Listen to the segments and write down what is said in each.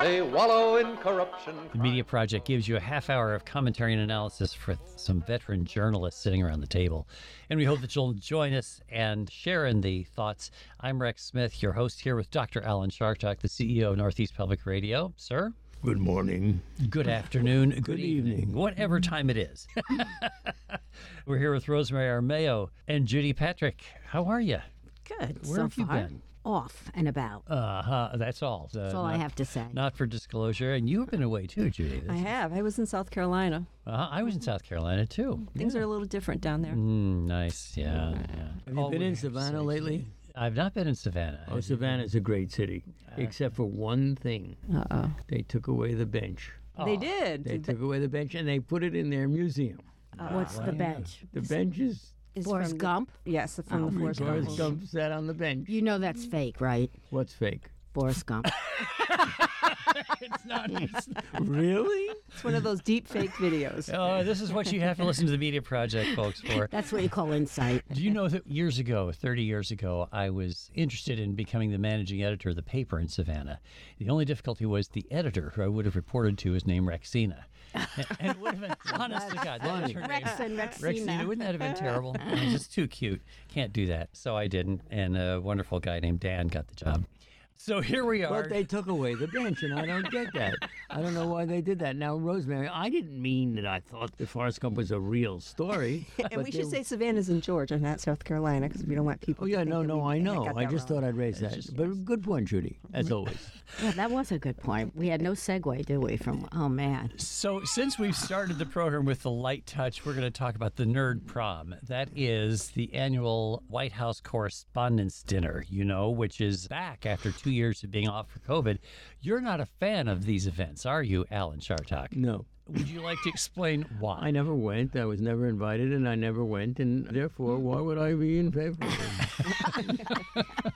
They wallow in corruption. The Media Project gives you a half hour of commentary and analysis for some veteran journalists sitting around the table. And we hope that you'll join us and share in the thoughts. I'm Rex Smith, your host here with Dr. Alan Chartock, the CEO of Northeast Public Radio. Sir? Good morning. Good afternoon. Good, Good evening. evening. Whatever time it is. We're here with Rosemary Armao and Judy Patrick. How are you? Good. Where so have you been? Off and about. Uh huh. That's all. Uh, That's all I have to say. Not for disclosure. And you've been away too, Judy. I have. I was in South Carolina. Uh, I was in South Carolina too. Things are a little different down there. Mm, nice. Yeah. yeah. Have you All been in Savannah say- lately? I've not been in Savannah. Oh, Savannah's a great city, except for one thing. Uh oh. They took away the bench. They did. They took away the bench and they put it in their museum. What's the bench? The bench is It's Forrest from the- Gump? yes, from oh the Forrest Gump. Forrest Gump sat on the bench. You know that's fake, right? What's fake? Forrest Gump. it's not. It's. Really? It's one of those deep fake videos. Oh, this is what you have to listen to the Media Project, folks, for. That's what you call insight. Do you know that years ago, 30 years ago, I was interested in becoming the managing editor of the paper in Savannah. The only difficulty was the editor, who I would have reported to, is named Rexina. And- and it would have been, honest to God, that was her name. Rex and Rexina, Rexina. wouldn't that have been terrible? It was just too cute. Can't do that. So I didn't. And a wonderful guy named Dan got the job. So here we are. But they took away the bench, and I don't get that. I don't know why they did that. Now, Rosemary, I didn't mean that I thought the Forrest Gump was a real story. And but we should there- say Savannah's in Georgia, not South Carolina, because we don't want people. Oh yeah, think no, that no, we I know. got I just wrong. thought I'd raise that. But good point, Judy, as always. Yeah, that was a good point. We had no segue, did we? From oh man, So, since we've started the program with the light touch, we're going to talk about the Nerd Prom. That is the annual White House Correspondents' Dinner, you know, which is back after two years of being off for COVID. You're not a fan of these events, are you, Alan Chartock? No. Would you like to explain why? I never went. I was never invited, and I never went, and therefore, hmm. why would I be in favor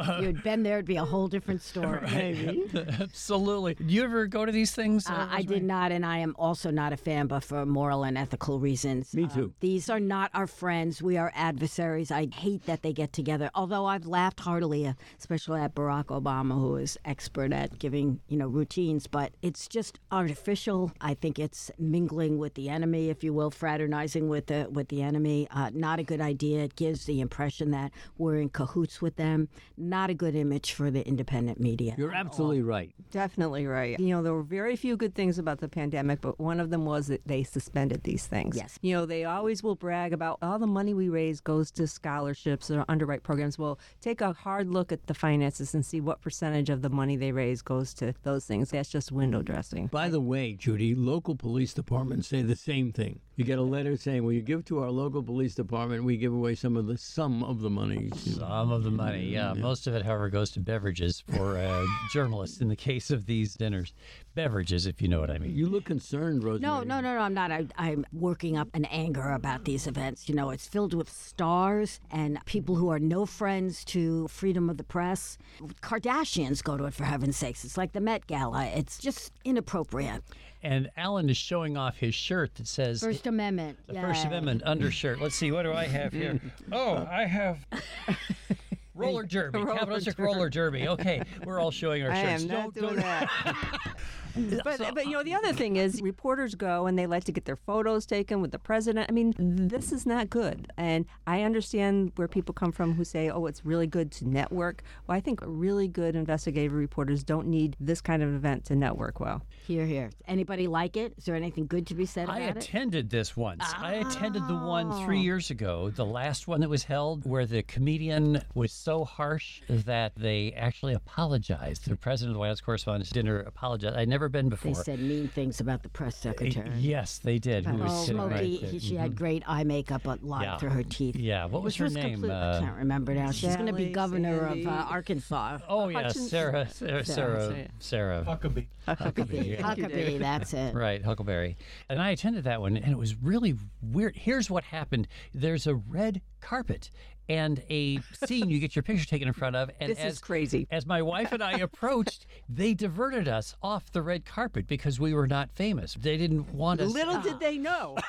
of it? if you'd been there, it'd be a whole different story. Maybe. Absolutely. Do you ever go to these things? Uh, I did not, and I am also not a fan, but for moral and ethical reasons. Me Uh, too. these are not our friends. We are adversaries. I hate that they get together. Although I've laughed heartily, uh, especially at Barack Obama, who is expert at giving you know routines. But it's just artificial. I think it's mingling with the enemy, if you will, fraternizing with the with the enemy. Uh, not a good idea. It gives the impression that we're in cahoots with them. Not a good image for the independent media. You're absolutely right. Definitely right. You know, there were very few good things about the pandemic, but one of them was that they suspended these things. Yes. You know, they always will brag about all the money we raise goes to scholarships or underwrite programs. Well, take a hard look at the finances and see what percentage of the money they raise goes to those things. That's just window dressing. By the way, Judy, local police departments say the same thing. You get a letter saying, "Well, you give to our local police department, we give away some of the sum of the money." Some of the money, yeah. Most of it, however, goes to beverages for uh, journalists in the case of these dinners. Beverages, if you know what I mean. You look concerned, Rosemary. No, no, no, no. I'm not. I, I'm working up an anger about these events. You know, it's filled with stars and people who are no friends to freedom of the press. Kardashians go to it for heaven's sakes. It's like the Met Gala. It's just inappropriate. And Alan is showing off his shirt that says First Amendment. the First Amendment undershirt. Let's see, what do I have here? Oh, I have roller derby, Roller capitalistic roller derby. Okay, we're all showing our I shirts. am not Don't- doing don't- that. but but you know the other thing is reporters go and they like to get their photos taken with the president. I mean this is not good. And I understand where people come from who say, "Oh, it's really good to network." Well, I think really good investigative reporters don't need this kind of event to network well. Here, here. Anybody like it? Is there anything good to be said about I it? attended this once. I attended the one three oh. years ago, the last one that was held, where the comedian was so harsh that they actually apologized. The president of the White House Correspondents' Dinner apologized. I'd never been before. They said mean things about the press secretary. Yes, they did. Who was Oh, sitting right Smokey, there. he- she had great eye makeup, but lied Yeah. through her teeth. Yeah, what was She her name? complete- Uh, I can't remember now. She's going to be governor Sandy. of uh, Arkansas. Oh yeah, Hutchins- Sarah, Sarah, Sarah, Sarah. Huckabee. Huckabee. Huckabee, that's it. Right, Huckleberry. And I attended that one, and it was really weird. Here's what happened there's a red carpet and a scene you get your picture taken in front of. And This as, is crazy. As my wife and I approached, they diverted us off the red carpet because we were not famous. They didn't want us. Little did they know.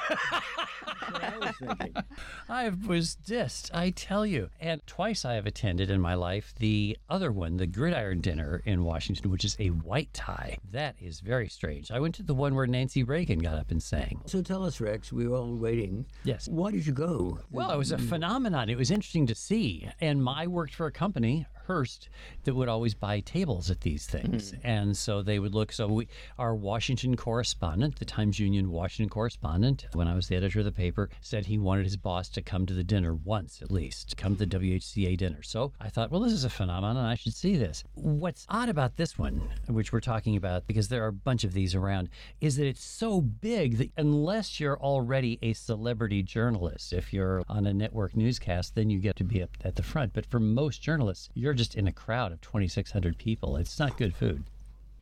I was. I was dissed, I tell you. And twice I have attended in my life the other one, the Gridiron Dinner in Washington, which is a white tie. That is very strange. I went to the one where Nancy Reagan got up and sang. So tell us, Rex. We were all waiting. Yes. Why did you go? Well, it was a phenomenon. It was interesting to see. And I worked for a company, Hearst, that would always buy tables at these things. Hmm. And so they would look. So we, our Washington correspondent, the Times Union Washington correspondent, when I was the editor of the paper, said he wanted his boss to come to the dinner once at least, come to the WHCA dinner. So I thought, well, this is a phenomenon. I should see this. What's odd about this one, which we're talking about, because there are a bunch of these around, is that it's so big that unless you're already a celebrity journalist, if you're on a network newscast, then you get to be up at the front. But for most journalists, you're just in a crowd of 2,600 people. It's not good food.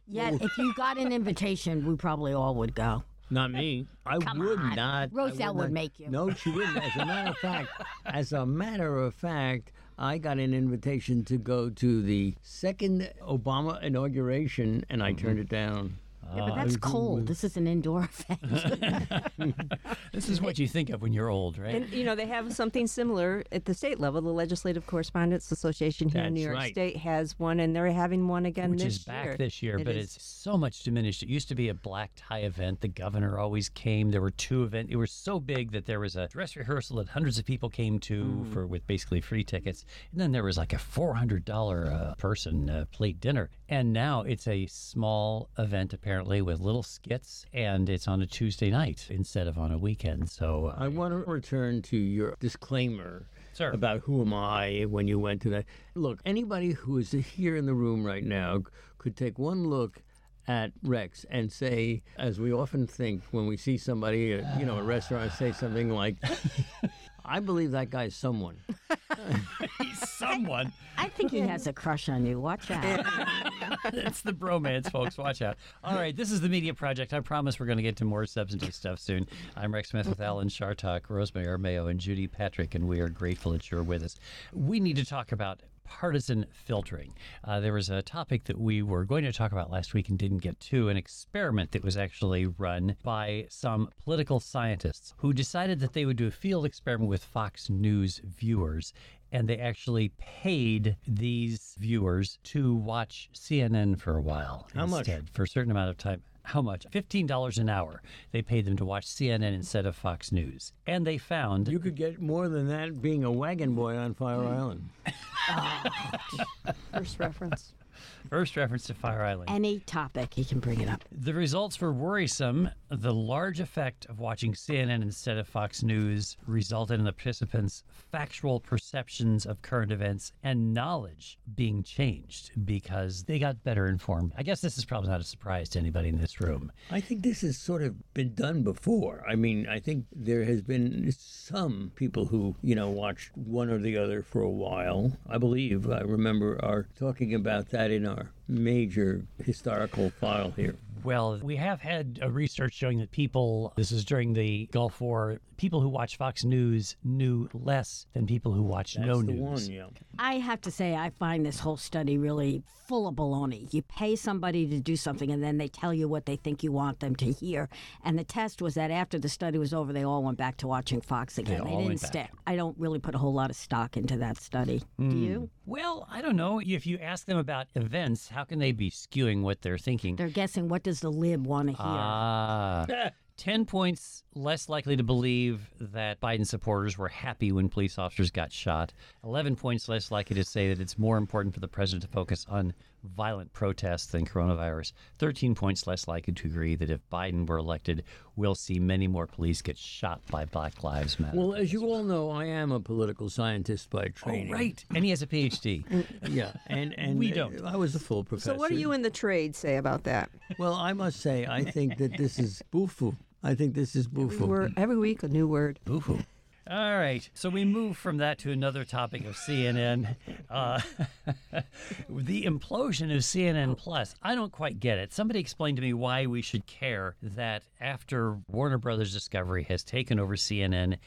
Yet, if you got an invitation, we probably all would go. Not me. I Come would on. not. I Roselle would not- make you. No, she wouldn't. As a matter of fact, as a matter of fact, I got an invitation to go to the second Obama inauguration, and I turned mm-hmm. it down. Yeah, but that's cold. This is an indoor event. This is what you think of when you're old, right? And you know they have something similar at the state level. The Legislative Correspondents Association here in New York right. State has one, and they're having one again which this is back year. this year, It but is. it's so much diminished. It used to be a black tie event. The governor always came. There were two events. It was so big that there was a dress rehearsal that hundreds of people came to Mm. for with basically free tickets, and then there was like a four hundred dollar uh, person uh, plate dinner. And now it's a small event apparently with little skits, and it's on a Tuesday night instead of on a weekend. So uh, I want to return to your disclaimer Sir. about who am I when you went to that. Look, anybody who is here in the room right now could take one look at Rex and say, as we often think when we see somebody, at, you know, a restaurant, say something like, "I believe that guy's someone." He's someone. I think he has a crush on you. Watch out. That's the bromance, folks. Watch out. All right, this is the Media Project. I promise we're going to get to more substantive stuff soon. I'm Rex Smith with Alan Chartock, Rosemary Armao, and Judy Patrick, and we are grateful that you're with us. We need to talk about partisan filtering. Uh, there was a topic that we were going to talk about last week and didn't get to an experiment that was actually run by some political scientists who decided that they would do a field experiment with Fox News viewers and they actually paid these viewers to watch CNN for a while. How much? For a certain amount of time. How much? $15 an hour. They paid them to watch CNN instead of Fox News. And they found You could get more than that being a wagon boy on Fire Island. First reference. First reference to Fire Island. Any topic, he can bring it up. The results were worrisome. The large effect of watching CNN instead of Fox News resulted in the participants' factual perceptions of current events and knowledge being changed because they got better informed. I guess this is probably not a surprise to anybody in this room. I think this has sort of been done before. I mean, I think there has been some people who, you know, watched one or the other for a while. I believe I remember our talking about that in our major historical file here. Well, we have had a research showing that people, this is during the Gulf War, people who watch Fox News knew less than people who watch That's no the news. one, yeah. I have to say, I find this whole study really full of baloney. You pay somebody to do something, and then they tell you what they think you want them to hear. And the test was that after the study was over, they all went back to watching Fox again. all didn't went stay. I don't really put a whole lot of stock into that study. Hmm. Do you? Well, I don't know. If you ask them about events, how can they be skewing what they're thinking? They're guessing what does the lib want to hear. Ah. 10 points less likely to believe that Biden supporters were happy when police officers got shot. 11 points less likely to say that it's more important for the president to focus on violent protests than coronavirus. 13 points less likely to agree that if Biden were elected, we'll see many more police get shot by Black Lives Matter. Well, as you all know, I am a political scientist by oh, training. oh, right. And he has a PhD. Yeah, and and We don't. I was a full professor. So, what do you in the trade say about that? Well, I must say, I think that this is bufu. I think this is bufu. We're, every week, a new word. Boo-hoo. All right, so we move from that to another topic of CNN, uh, the implosion of CNN Plus. I don't quite get it. Somebody explain to me why we should care that after Warner Brothers Discovery has taken over CNN,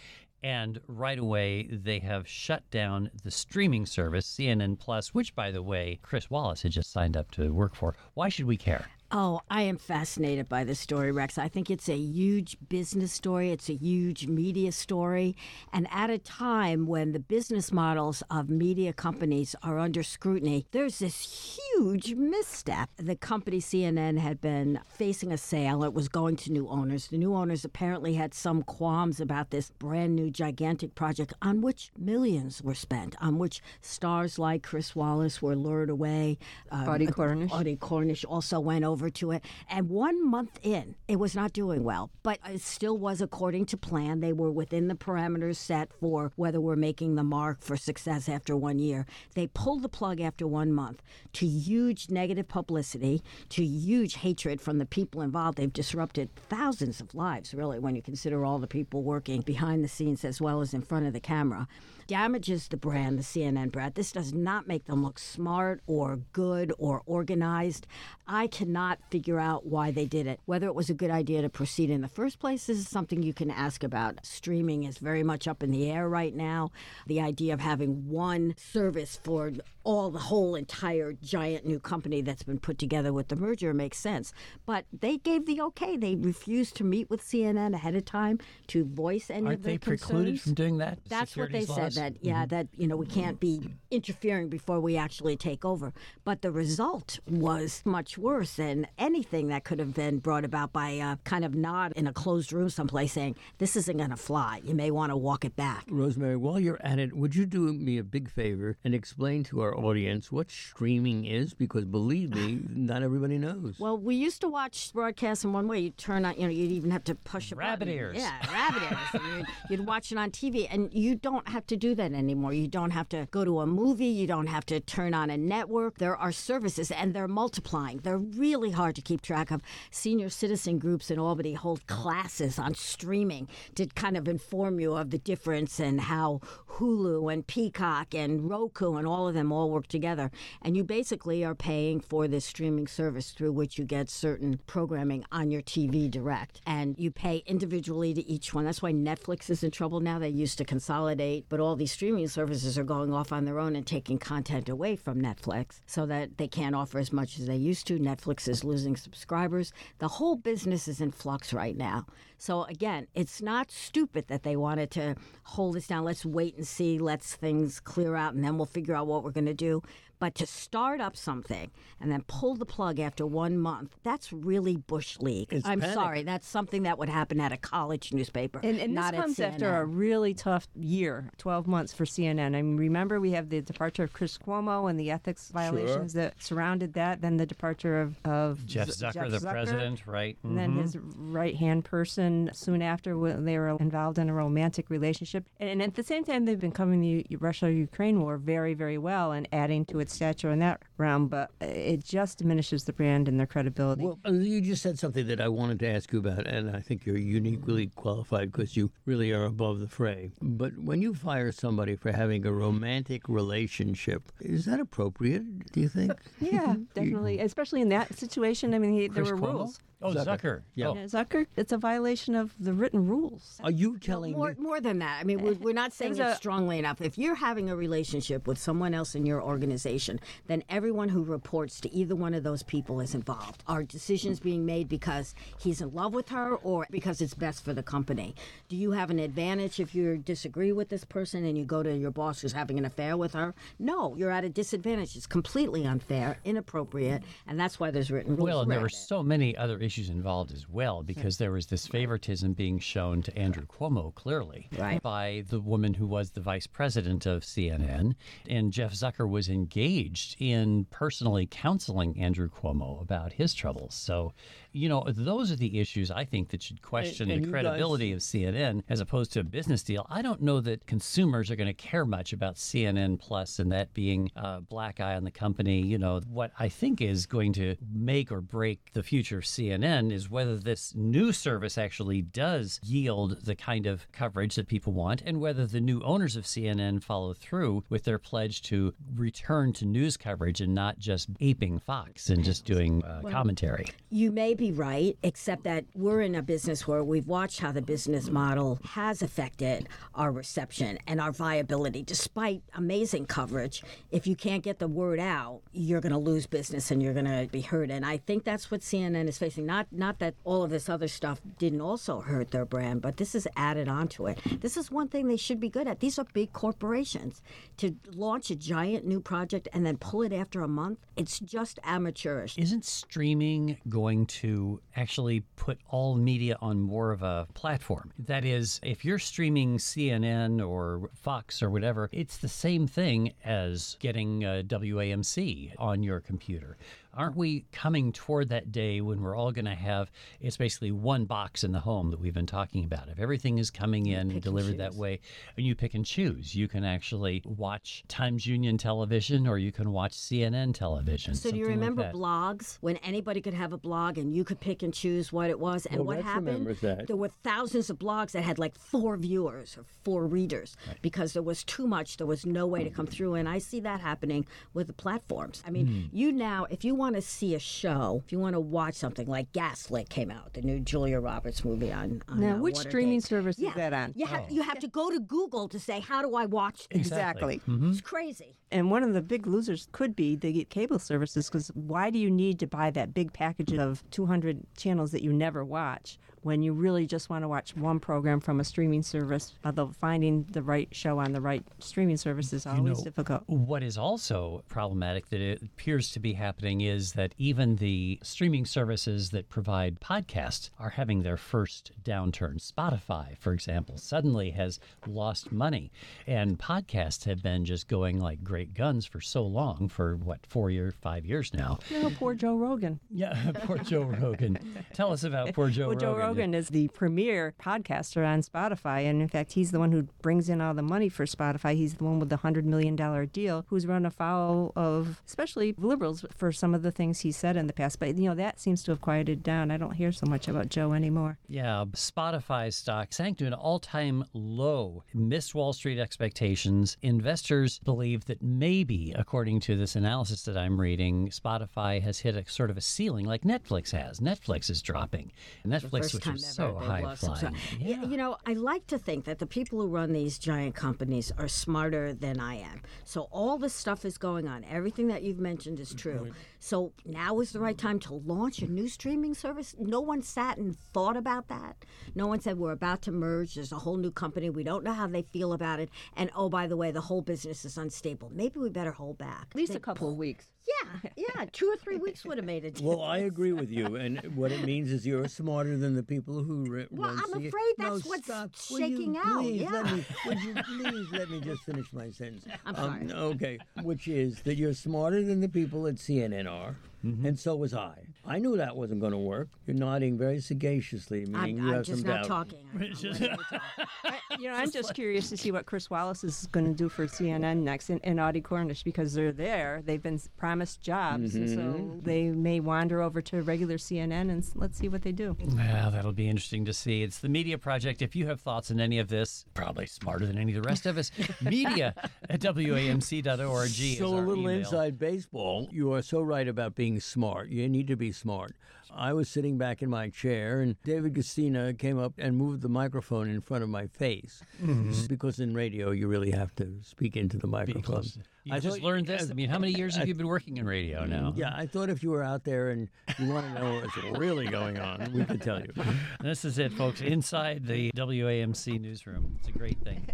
and right away they have shut down the streaming service CNN Plus, which, by the way, Chris Wallace had just signed up to work for. Why should we care? Oh, I am fascinated by this story, Rex. I think it's a huge business story. It's a huge media story. And at a time when the business models of media companies are under scrutiny, there's this huge misstep. The company CNN had been facing a sale. It was going to new owners. The new owners apparently had some qualms about this brand new gigantic project on which millions were spent, on which stars like Chris Wallace were lured away. Um, Audie Cornish. Audie Cornish also went over to it. And one month in, it was not doing well, but it still was according to plan. They were within the parameters set for whether we're making the mark for success after one year. They pulled the plug after one month to huge negative publicity, to huge hatred from the people involved. They've disrupted thousands of lives, really, when you consider all the people working behind the scenes as well as in front of the camera damages the brand, the CNN brand. This does not make them look smart or good or organized. I cannot figure out why they did it. Whether it was a good idea to proceed in the first place this is something you can ask about. Streaming is very much up in the air right now. The idea of having one service for all the whole entire giant new company that's been put together with the merger makes sense. But they gave the okay. They refused to meet with CNN ahead of time to voice any Aren't of their they precluded from doing that? That's what they said. That yeah, mm-hmm. that you know we can't be interfering before we actually take over. But the result was much worse than anything that could have been brought about by a kind of nod in a closed room someplace saying this isn't going to fly. You may want to walk it back. Rosemary, while you're at it, would you do me a big favor and explain to our audience what streaming is? Because believe me, not everybody knows. Well, we used to watch broadcasts in one way. You'd turn on, you know, you'd even have to push a Rabbit button. ears. Yeah, rabbit ears. You'd, you'd watch it on TV, and you don't have to do that anymore. You don't have to go to a movie. You don't have to turn on a network. There are services, and they're multiplying. They're really hard to keep track of. Senior citizen groups in Albany hold classes on streaming to kind of inform you of the difference and how Hulu and Peacock and Roku and all of them all work together. And you basically are paying for this streaming service through which you get certain programming on your TV direct. And you pay individually to each one. That's why Netflix is in trouble now. They used to consolidate, but all these streaming services are going off on their own and taking content away from Netflix so that they can't offer as much as they used to. Netflix is losing subscribers. The whole business is in flux right now. So again, it's not stupid that they wanted to hold us down. Let's wait and see. Let's things clear out, and then we'll figure out what we're going to do. But to start up something and then pull the plug after one month, that's really Bush League. It's I'm panic. sorry. That's something that would happen at a college newspaper. And, and not this at comes after a really tough year, 12 months for CNN. I mean, remember we have the departure of Chris Cuomo and the ethics violations that surrounded that, then the departure of, of Jeff Z- Zucker, the president, right? And then Mhm. his right hand person soon after when they were involved in a romantic relationship. And, and at the same time, they've been covering the Russia Ukraine war very, very well and adding to its stature in that realm. But it just diminishes the brand and their credibility. Well, uh, you just said something that I wanted to ask you about, and I think you're uniquely qualified because you really are above the fray. But when you fire somebody for having a romantic relationship, is that appropriate, do you think? yeah, definitely. Especially in that situation. I mean, he, there were Cuomo? rules. Oh, Zucker. Zucker. Yeah. Oh. Yeah, Zucker, it's a violation of the written rules. Are you telling more, me? more than that. I mean, eh, we're, we're not saying was it a- strongly enough. If you're having a relationship with someone else in your organization, then everyone who reports to either one of those people is involved. Are decisions being made because he's in love with her or because it's best for the company? Do you have an advantage if you disagree with this person and you go to your boss who's having an affair with her? No, you're at a disadvantage. It's completely unfair, inappropriate, and that's why there's written rules. Well, and there were it. so many other issues involved as well because there was this favoritism being shown to Andrew Cuomo clearly Right. by the woman who was the vice president of CNN. And Jeff Zucker was engaged engaged in personally counseling Andrew Cuomo about his troubles. So, you know, those are the issues I think that should question and the you credibility of CNN as opposed to a business deal. I don't know that consumers are going to care much about CNN Plus and that being a black eye on the company. You know, what I think is going to make or break the future of CNN is whether this new service actually does yield the kind of coverage that people want and whether the new owners of CNN follow through with their pledge to return to news coverage and not just aping Fox and just doing uh, commentary. You may be right, except that we're in a business where we've watched how the business model has affected our reception and our viability. Despite amazing coverage, if you can't get the word out, you're going to lose business and you're going to be hurt. And I think that's what CNN is facing. Not not that all of this other stuff didn't also hurt their brand, but this is added onto it. This is one thing they should be good at. These are big corporations. To launch a giant new project and then pull it after a month, it's just amateurish. Isn't streaming going to actually put all media on more of a platform? That is, if you're streaming CNN or Fox or whatever, it's the same thing as getting uh, WAMC on your computer. Aren't we coming toward that day when we're all going to have it's basically one box in the home that we've been talking about? If everything is coming in and delivered that way, and you pick and choose, you can actually watch Times Union television or you can watch CNN television. So do you something like remember blogs when anybody could have a blog and you could pick and choose what it was and Oh, what Rex happened? remembers that. There were thousands of blogs that had like four viewers or four readers because there was too much. There was no way to come through, and I see that happening with the platforms. I mean, Hmm. you now, if you want to see a show, if you want to watch something like Gaslit came out, the new Julia Roberts movie on. on Now, uh, which streaming service yeah. is that on? You have you have to go to Google to say how do I watch this? Exactly. It's crazy. And one of the big losers could be the cable services because why do you need to buy that big package of 200 channels that you never watch when you really just want to watch one program from a streaming service? Although finding the right show on the right streaming service is always know, difficult. What is also problematic that it appears to be happening is that even the streaming services that provide podcasts are having their first downturn. Spotify, for example, suddenly has lost money, and podcasts have been just going like great guns for so long for what four years, five years now. Oh, poor Joe Rogan. Yeah, poor Joe Rogan. Tell us about poor Joe Well, Joe Rogan. Rogan is the premier podcaster on Spotify, and in fact, he's the one who brings in all the money for Spotify. He's the one with the hundred million dollar deal, who's run afoul of especially liberals for some of the things he said in the past. But you know that seems to have quieted down. I don't hear so much about Joe anymore. Yeah, Spotify stock sank to an all time low, missed Wall Street expectations. Investors believe that maybe, according to this analysis that I'm reading, Spotify has hit a sort of a ceiling like Netflix has. Netflix is dropping. Netflix, first which time was ever so high flying. stock. Y- You know, I like to think that the people who run these giant companies are smarter than I am. So all this stuff is going on. Everything that you've mentioned is true. So now is the right time to launch a new streaming service. No one sat and thought about that. No one said we're about to merge. There's a whole new company. We don't know how they feel about it. And oh, by the way, the whole business is unstable. Maybe we better hold back. At least a couple of weeks. Yeah, yeah. Two or three weeks would have made a difference. Well, I agree with you, and what it means is you're smarter than the people who ri- Well, I'm C- afraid No, that's what's stop. Shaking out, Please let yeah. me. Would you please let me just finish my sentence? I'm Um, sorry. okay, which is that you're smarter than the people at CNN are. Mm-hmm. And so was I. I knew that wasn't going to work. You're nodding very sagaciously, meaning I'm, you I'm have just some not doubt. talking. I'm- I'm ready to talk. I, you know, I'm just curious to see what Chris Wallace is going to do for CNN next and, and Audie Cornish because they're there. They've been promised jobs, and so mm-hmm. they may wander over to regular CNN and let's see what they do. Well, that'll be interesting to see. It's the Media Project. If you have thoughts on any of this, probably smarter than any of the rest of us, media at WAMC.org. is So a little email. inside baseball. You are so right about being smart. You need to be smart. I was sitting back in my chair, and David Guistina came up and moved the microphone in front of my face. Mm-hmm. Because in radio, you really have to speak into the microphone. You I just thought- learned this. I mean, how many years have you been working in radio mm, now? Yeah, I thought if you were out there and you want to know what's really going on, we could tell you. This is it, folks. Inside the WAMC newsroom. It's a great thing.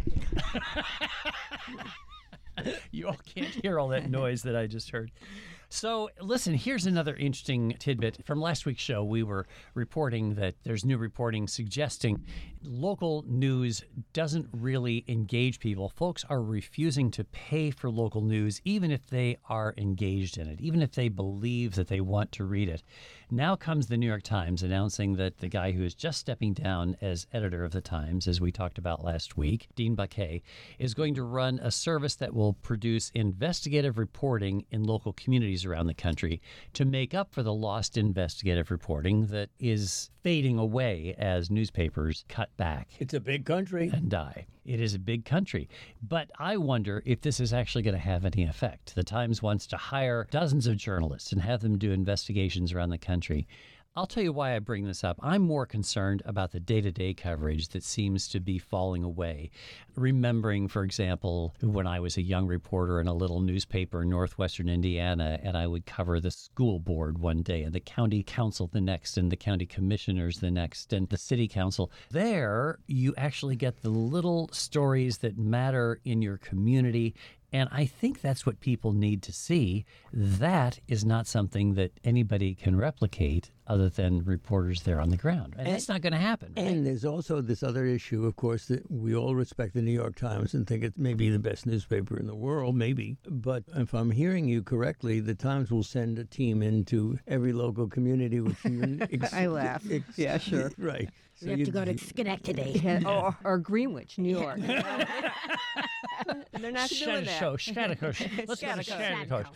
you all can't hear all that noise that I just heard. So, listen, here's another interesting tidbit. From last week's show, we were reporting that there's new reporting suggesting local news doesn't really engage people. Folks are refusing to pay for local news, even if they are engaged in it, even if they believe that they want to read it. Now comes the New York Times announcing that the guy who is just stepping down as editor of the Times, as we talked about last week, Dean Baquet, is going to run a service that will produce investigative reporting in local communities around the country to make up for the lost investigative reporting that is fading away as newspapers cut back It's a big country. and die. It is a big country. But I wonder if this is actually going to have any effect. The Times wants to hire dozens of journalists and have them do investigations around the country. I'll tell you why I bring this up. I'm more concerned about the day to day coverage that seems to be falling away. Remembering, for example, when I was a young reporter in a little newspaper in northwestern Indiana, and I would cover the school board one day, and the county council the next, and the county commissioners the next, and the city council. There, you actually get the little stories that matter in your community. And I think that's what people need to see. That is not something that anybody can replicate other than reporters there on the ground. And, that's not going to happen. right? And there's also this other issue, of course, that we all respect the New York Times and think it may be the best newspaper in the world, maybe. But if I'm hearing you correctly, the Times will send a team into every local community, which you ex- I laugh. Yeah, sure. Right. We have to go to Schenectady. Yeah, or, or Greenwich, New York. They're not doing that. Show, Shattuck- Let's go to Shattuck.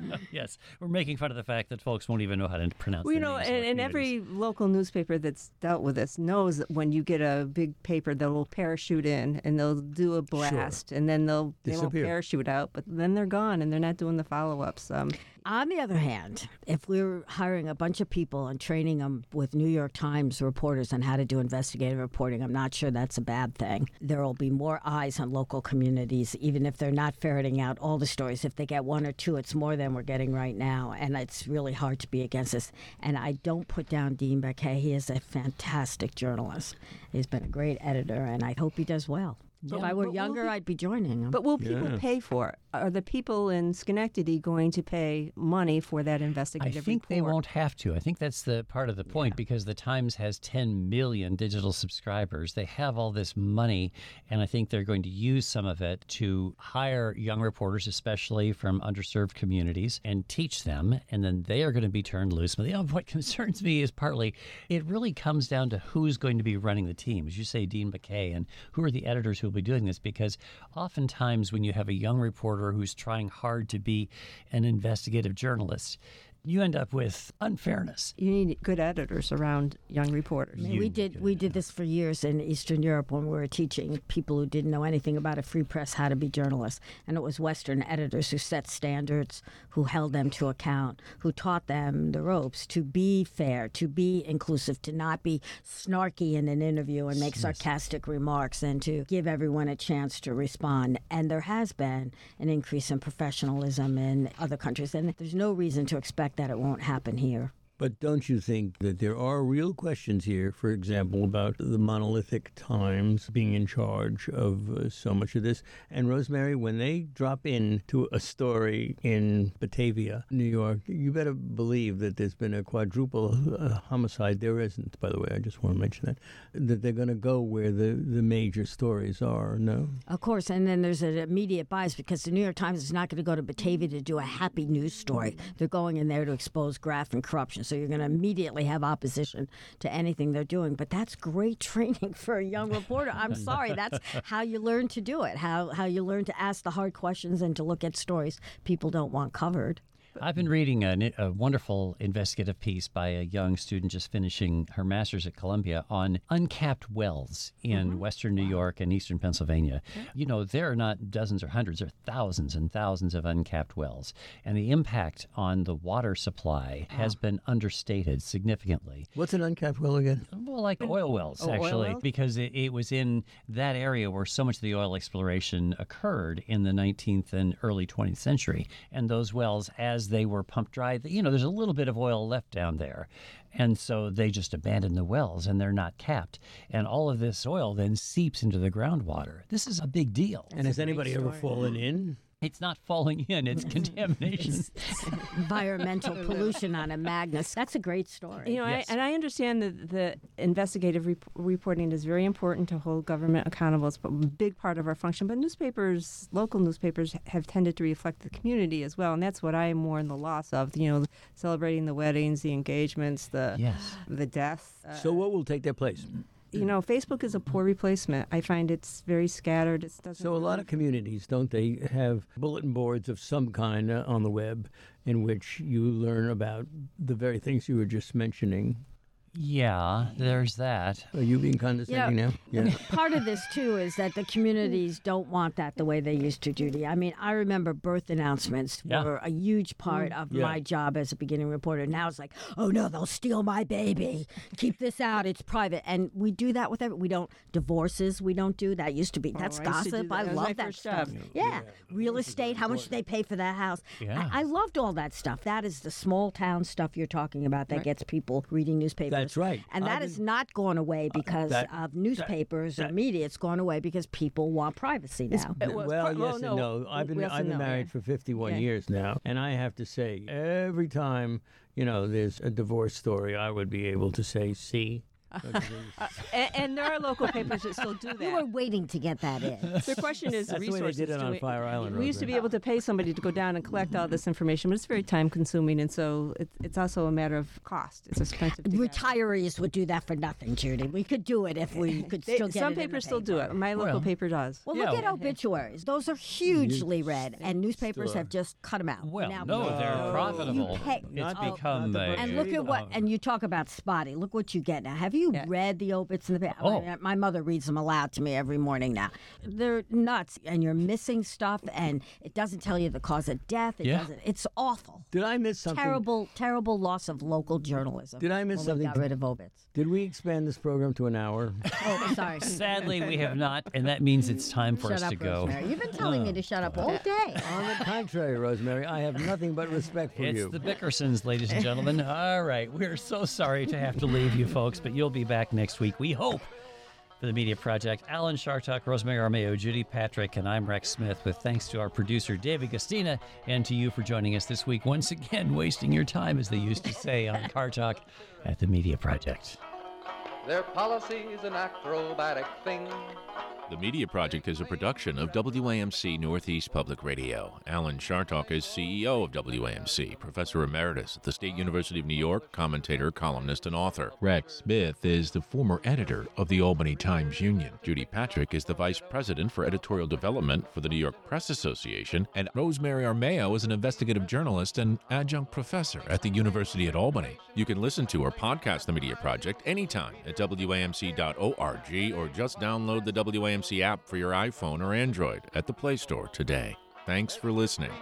yes, we're making fun of the fact that folks won't even know how to pronounce. Well, you know, and, and every local newspaper that's dealt with this knows that when you get a big paper, they'll parachute in and they'll do a blast, and then they'll they won't parachute out, but then they're gone and they're not doing the follow ups. Um, On the other hand, if we were hiring a bunch of people and training them with New York Times reporters on how to do investigative reporting, I'm not sure that's a bad thing. There will be more eyes on local communities, even if they're not ferreting out all the stories. If they get one or two, it's more than we're getting right now, and it's really hard to be against this. And I don't put down Dean Baquet. He is a fantastic journalist. He's been a great editor, and I hope he does well. if I were younger, he- I'd be joining him. but will people Yeah. pay for it? Are the people in Schenectady going to pay money for that investigative I think they won't have to. I think that's the part of the point because the Times has 10 million digital subscribers. They have all this money, and I think they're going to use some of it to hire young reporters, especially from underserved communities, and teach them. And then they are going to be turned loose. But you know, what concerns me is partly it really comes down to who's going to be running the team. As you say, Dean Baquet, and who are the editors who will be doing this? Because oftentimes when you have a young reporter who's trying hard to be an investigative journalist, you end up with unfairness. You need good editors around young reporters. I mean, we did we did this for years in Eastern Europe when we were teaching people who didn't know anything about a free press how to be journalists, and it was Western editors who set standards, who held them to account, who taught them the ropes to be fair, to be inclusive, to not be snarky in an interview and make sarcastic remarks, and to give everyone a chance to respond. And there has been an increase in professionalism in other countries, and there's no reason to expect that it won't happen here. But don't you think that there are real questions here, for example, about the monolithic times being in charge of uh, so much of this? And Rosemary, when they drop in to a story in Batavia, New York, you better believe that there's been a quadruple uh, homicide. There isn't, by the way, I just want to mention that, that they're going to go where the, the major stories are, no? Of course, and then there's an immediate bias because the New York Times is not going to go to Batavia to do a happy news story. They're going in there to expose graft and corruption. So you're going to immediately have opposition to anything they're doing. But that's great training for a young reporter. I'm sorry, that's how you learn to do it. How how you learn to ask the hard questions and to look at stories people don't want covered. I've been reading a, a wonderful investigative piece by a young student just finishing her master's at Columbia on uncapped wells in mm-hmm. western New York and eastern Pennsylvania. You know, there are not dozens or hundreds, there are thousands and thousands of uncapped wells. And the impact on the water supply has been understated significantly. What's an uncapped well again? Well, like oil wells, Oh, oil actually, wells? because it, it was in that area where so much of the oil exploration occurred in the 19th and early 20th century. And those wells, as they were pumped dry, you know, there's a little bit of oil left down there. And so they just abandon the wells and they're not capped. And all of this oil then seeps into the groundwater. This is a big deal. And has anybody ever fallen in? It's not falling in, it's contamination. Environmental pollution on a Magnus. That's a great story. You know, Yes. I, and I understand that the investigative rep- reporting is very important to hold government accountable. It's a big part of our function. But newspapers, local newspapers, have tended to reflect the community as well, and that's what I mourn the loss of. You know, celebrating the weddings, the engagements, the Yes. the deaths. Uh, So what will take their place? You know, Facebook is a poor replacement. I find it's very scattered. It doesn't. So a lot of communities, don't they, have bulletin boards of some kind uh, on the web in which you learn about the very things you were just mentioning? Yeah, there's that. Are you being condescending now? Yeah. Part of this too is that the communities don't want that the way they used to, Judy. I mean, I remember birth announcements Yeah. were a huge part mm. of Yeah. my job as a beginning reporter. Now it's like, oh no, they'll steal my baby. Keep this out. It's private. And we do that with every. We don't divorces. We don't do that. Used to be. Oh, that's Oh, I used to do gossip. that. I That love that first stuff. job. Yeah. Real estate. How much do they pay for that house? Yeah. I, I loved all that stuff. That is the small town stuff you're talking about that gets people reading newspapers. That's right. And I've that has not gone away uh, because that- of newspapers or media. It's gone away because people want privacy now. It was well, part- yes well, and no, no. I've been I've been no, married yeah. for 51 Yeah. years now, and I have to say, every time you know there's a divorce story, I would be able to say, "See." and, and there are local papers that still do that. You were waiting to get that in. The question is That's the way they did it on we- Fire Island, We used to be able to pay somebody to go down and collect all this information, but it's very time consuming, and so it, it's also a matter of cost. It's expensive. Retirees would do that for nothing, Judy. We could do it if we could They- still get some it in the papers still do it. My local Well, paper does. Well, Yeah. look at obituaries. Those are hugely read, and newspapers Still have just cut them out. Well, Now, no, they're No. profitable. You pay- it's Not become not the a. And look at what, and you talk about spotty. Look what you get now. Have you Yeah. read the obits in the paper? Oh. My mother reads them aloud to me every morning now. They're nuts, and you're missing stuff, and it doesn't tell you the cause of death. It Yeah. doesn't. It's awful. Did I miss something? Terrible, terrible loss of local journalism. Did I miss when something? We got rid of obits. Did we expand this program to an hour? Oh, sorry. Sadly, we have not, and that means it's time for shut us up, to go. Rosemary. You've been telling me to shut up all uh. day. On the contrary, Rosemary, I have nothing but respect for It's you. the Bickersons, ladies and gentlemen. All right, we're so sorry to have to leave you folks, but you'll be back next week. We hope. For the Media Project, Alan Chartock, Rosemary Armao, Judy Patrick, and I'm Rex Smith, with thanks to our producer, David Guistina, and to you for joining us this week. Once again, wasting your time, as they used to say on Car Talk at the Media Project. Their policy's an acrobatic thing. The Media Project is a production of WAMC Northeast Public Radio. Alan Chartock is CEO of WAMC, Professor Emeritus at the State University of New York, commentator, columnist, and author. Rex Smith is the former editor of the Albany Times Union. Judy Patrick is the Vice President for Editorial Development for the New York Press Association. And Rosemary Armao is an investigative journalist and adjunct professor at the University at Albany. You can listen to or podcast the Media Project anytime at WAMC.org or just download the WAMC app for your iPhone or Android at the Play Store today. Thanks for listening.